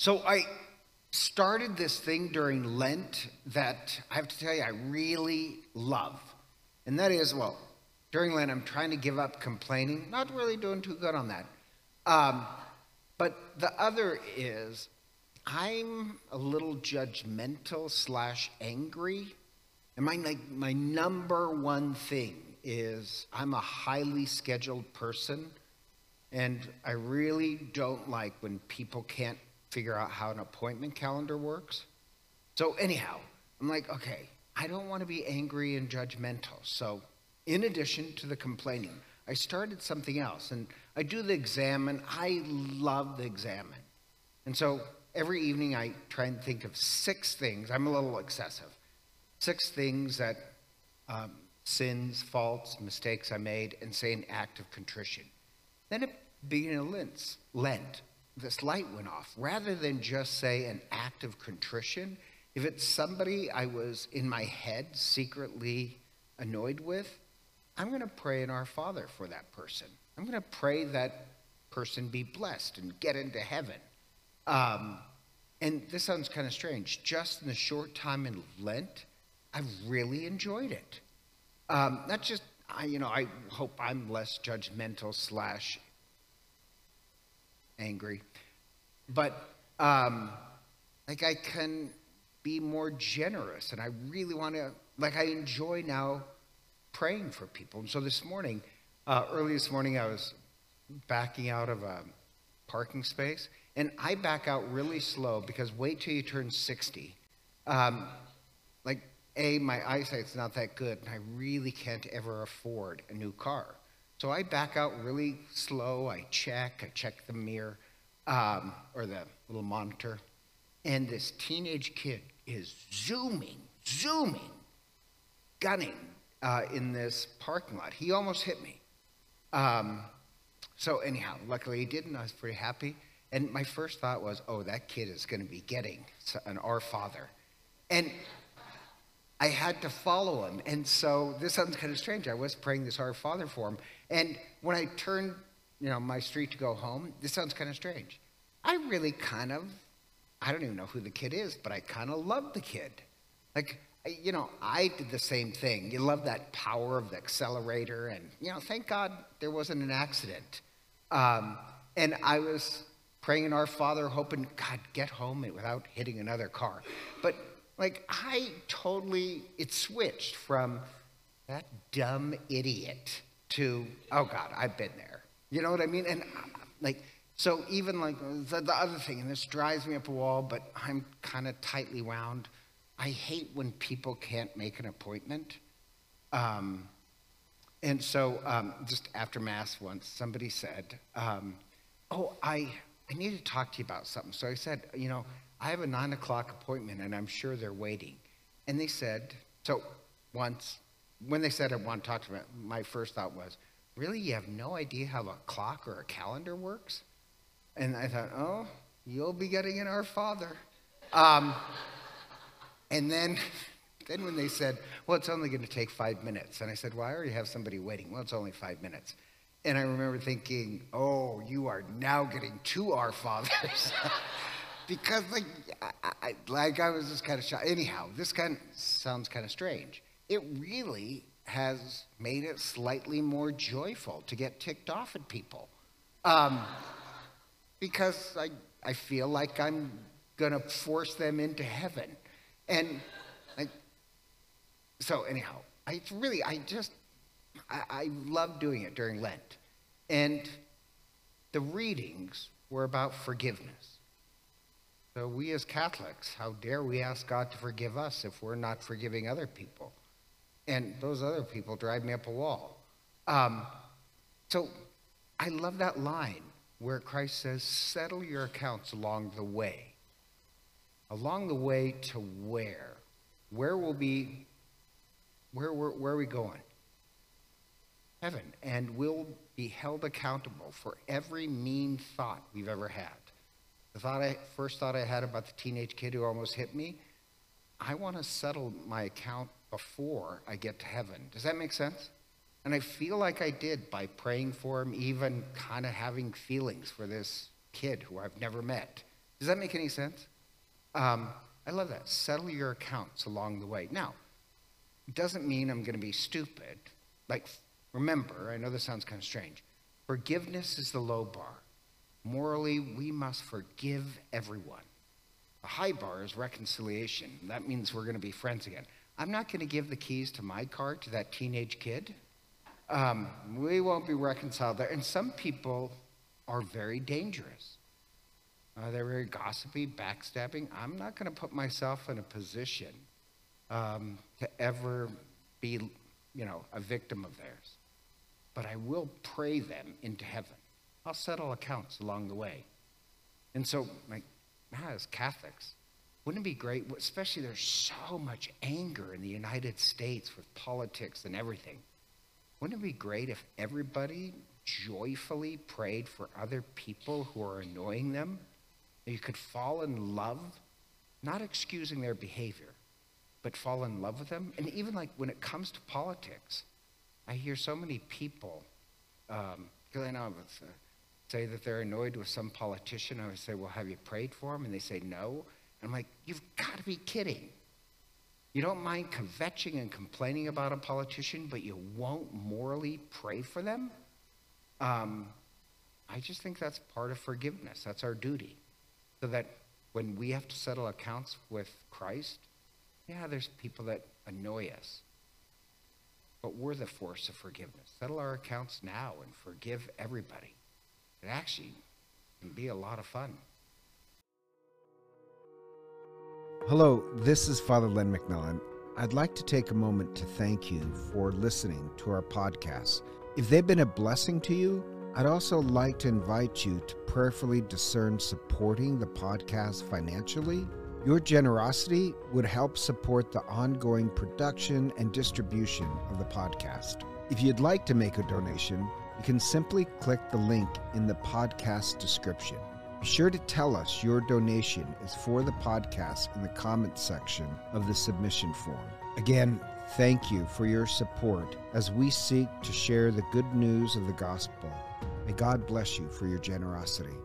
So I started this thing during Lent that I have to tell you I really love. And that is, well, during Lent, I'm trying to give up complaining. Not really doing too good on that. Um, but the other is, I'm a little judgmental slash angry. And my, like, my number one thing is I'm a highly scheduled person. And I really don't like when people can't figure out how an appointment calendar works. So, anyhow, I'm like, okay, I don't want to be angry and judgmental. So, in addition to the complaining, I started something else. And I do the examen. I love the examen. And so, every evening I try and think of six things. I'm a little excessive. Six things that um, sins, faults, mistakes I made, and say an act of contrition. Then it of Lent, Lent this light went off. Rather than just say an act of contrition, if it's somebody I was in my head secretly annoyed with, I'm going to pray in our Father for that person. I'm going to pray that person be blessed and get into heaven. Um, and this sounds kind of strange. Just in the short time in Lent, I've really enjoyed it. Um, not just, I, you know, I hope I'm less judgmental slash angry. But um, like I can be more generous, and I really want to. Like I enjoy now praying for people. And so this morning, uh, early this morning, I was backing out of a parking space, and I back out really slow because wait till you turn 60. Um, like a, my eyesight's not that good, and I really can't ever afford a new car. So I back out really slow. I check. I check the mirror um, or the little monitor, and this teenage kid is zooming, zooming, gunning uh, in this parking lot. He almost hit me. Um, so anyhow, luckily he didn't. I was pretty happy. And my first thought was, oh, that kid is going to be getting an Our Father. And I had to follow him. And so this sounds kind of strange. I was praying this Our Father for him. And when I turned, you know, my street to go home, this sounds kind of strange. I really kind of, I don't even know who the kid is, but I kind of love the kid. Like, you know, I did the same thing. You love that power of the accelerator. And, you know, thank God there wasn't an accident. Um, and I was praying in Our Father, hoping, God, get home without hitting another car. But like, I totally, it switched from that dumb idiot to, oh God, I've been there. You know what I mean? And like, so even like the, the other thing, and this drives me up a wall, but I'm kind of tightly wound. I hate when people can't make an appointment. Um, and so um, just after Mass once, somebody said, um, oh, I, I need to talk to you about something. So I said, you know, I have a nine o'clock appointment and I'm sure they're waiting. And they said, so once, when they said I want to talk to them, my first thought was, really, you have no idea how a clock or a calendar works? And I thought, oh, you'll be getting in our Father. Um, and then, then when they said, well, it's only going to take five minutes. And I said, well, I already have somebody waiting. Well, it's only five minutes. And I remember thinking, oh, you are now getting two Our Fathers. because like I, I, like I was just kind of shocked. Anyhow, this kind of sounds kind of strange. It really has made it slightly more joyful to get ticked off at people, um, because I I feel like I'm gonna force them into heaven, and I, so anyhow, I really I just I, I love doing it during Lent, and the readings were about forgiveness so, we as Catholics, how dare we ask God to forgive us if we're not forgiving other people? And those other people drive me up a wall. Um, so, I love that line where Christ says, settle your accounts along the way. Along the way to where? Where will be, where, where, where are we going? Heaven. And we'll be held accountable for every mean thought we've ever had. The thought I, first thought I had about the teenage kid who almost hit me, I want to settle my account before I get to heaven. Does that make sense? And I feel like I did by praying for him, even kind of having feelings for this kid who I've never met. Does that make any sense? Um, I love that. Settle your accounts along the way. Now, it doesn't mean I'm going to be stupid. Like, remember, I know this sounds kind of strange. Forgiveness is the low bar. Morally, we must forgive everyone. The high bar is reconciliation. That means we're going to be friends again. I'm not going to give the keys to my car to that teenage kid. Um, we won't be reconciled there. And some people are very dangerous. Uh, they're very gossipy, backstabbing. I'm not going to put myself in a position um, to ever be, you know, a victim of theirs. But I will pray them into heaven. I'll settle accounts along the way. And so, like, ah, as Catholics, wouldn't it be great, especially there's so much anger in the United States with politics and everything. Wouldn't it be great if everybody joyfully prayed for other people who are annoying them? You could fall in love, not excusing their behavior, but fall in love with them. And even like when it comes to politics, I hear so many people, um, I know uh, say that they're annoyed with some politician. I would say, well, have you prayed for him? And they say no. And I'm like, you've got to be kidding. You don't mind kvetching and complaining about a politician, but you won't morally pray for them? Um, I just think that's part of forgiveness. That's our duty. So that when we have to settle accounts with Christ, yeah, there's people that annoy us. But we're the force of forgiveness. Settle our accounts now and forgive everybody. It actually can be a lot of fun. Hello, this is Father Len McMillan. I'd like to take a moment to thank you for listening to our podcast. If they've been a blessing to you, I'd also like to invite you to prayerfully discern supporting the podcast financially. Your generosity would help support the ongoing production and distribution of the podcast. If you'd like to make a donation, you can simply click the link in the podcast description. Be sure to tell us your donation is for the podcast in the comments section of the submission form. Again, thank you for your support as we seek to share the good news of the gospel. May God bless you for your generosity.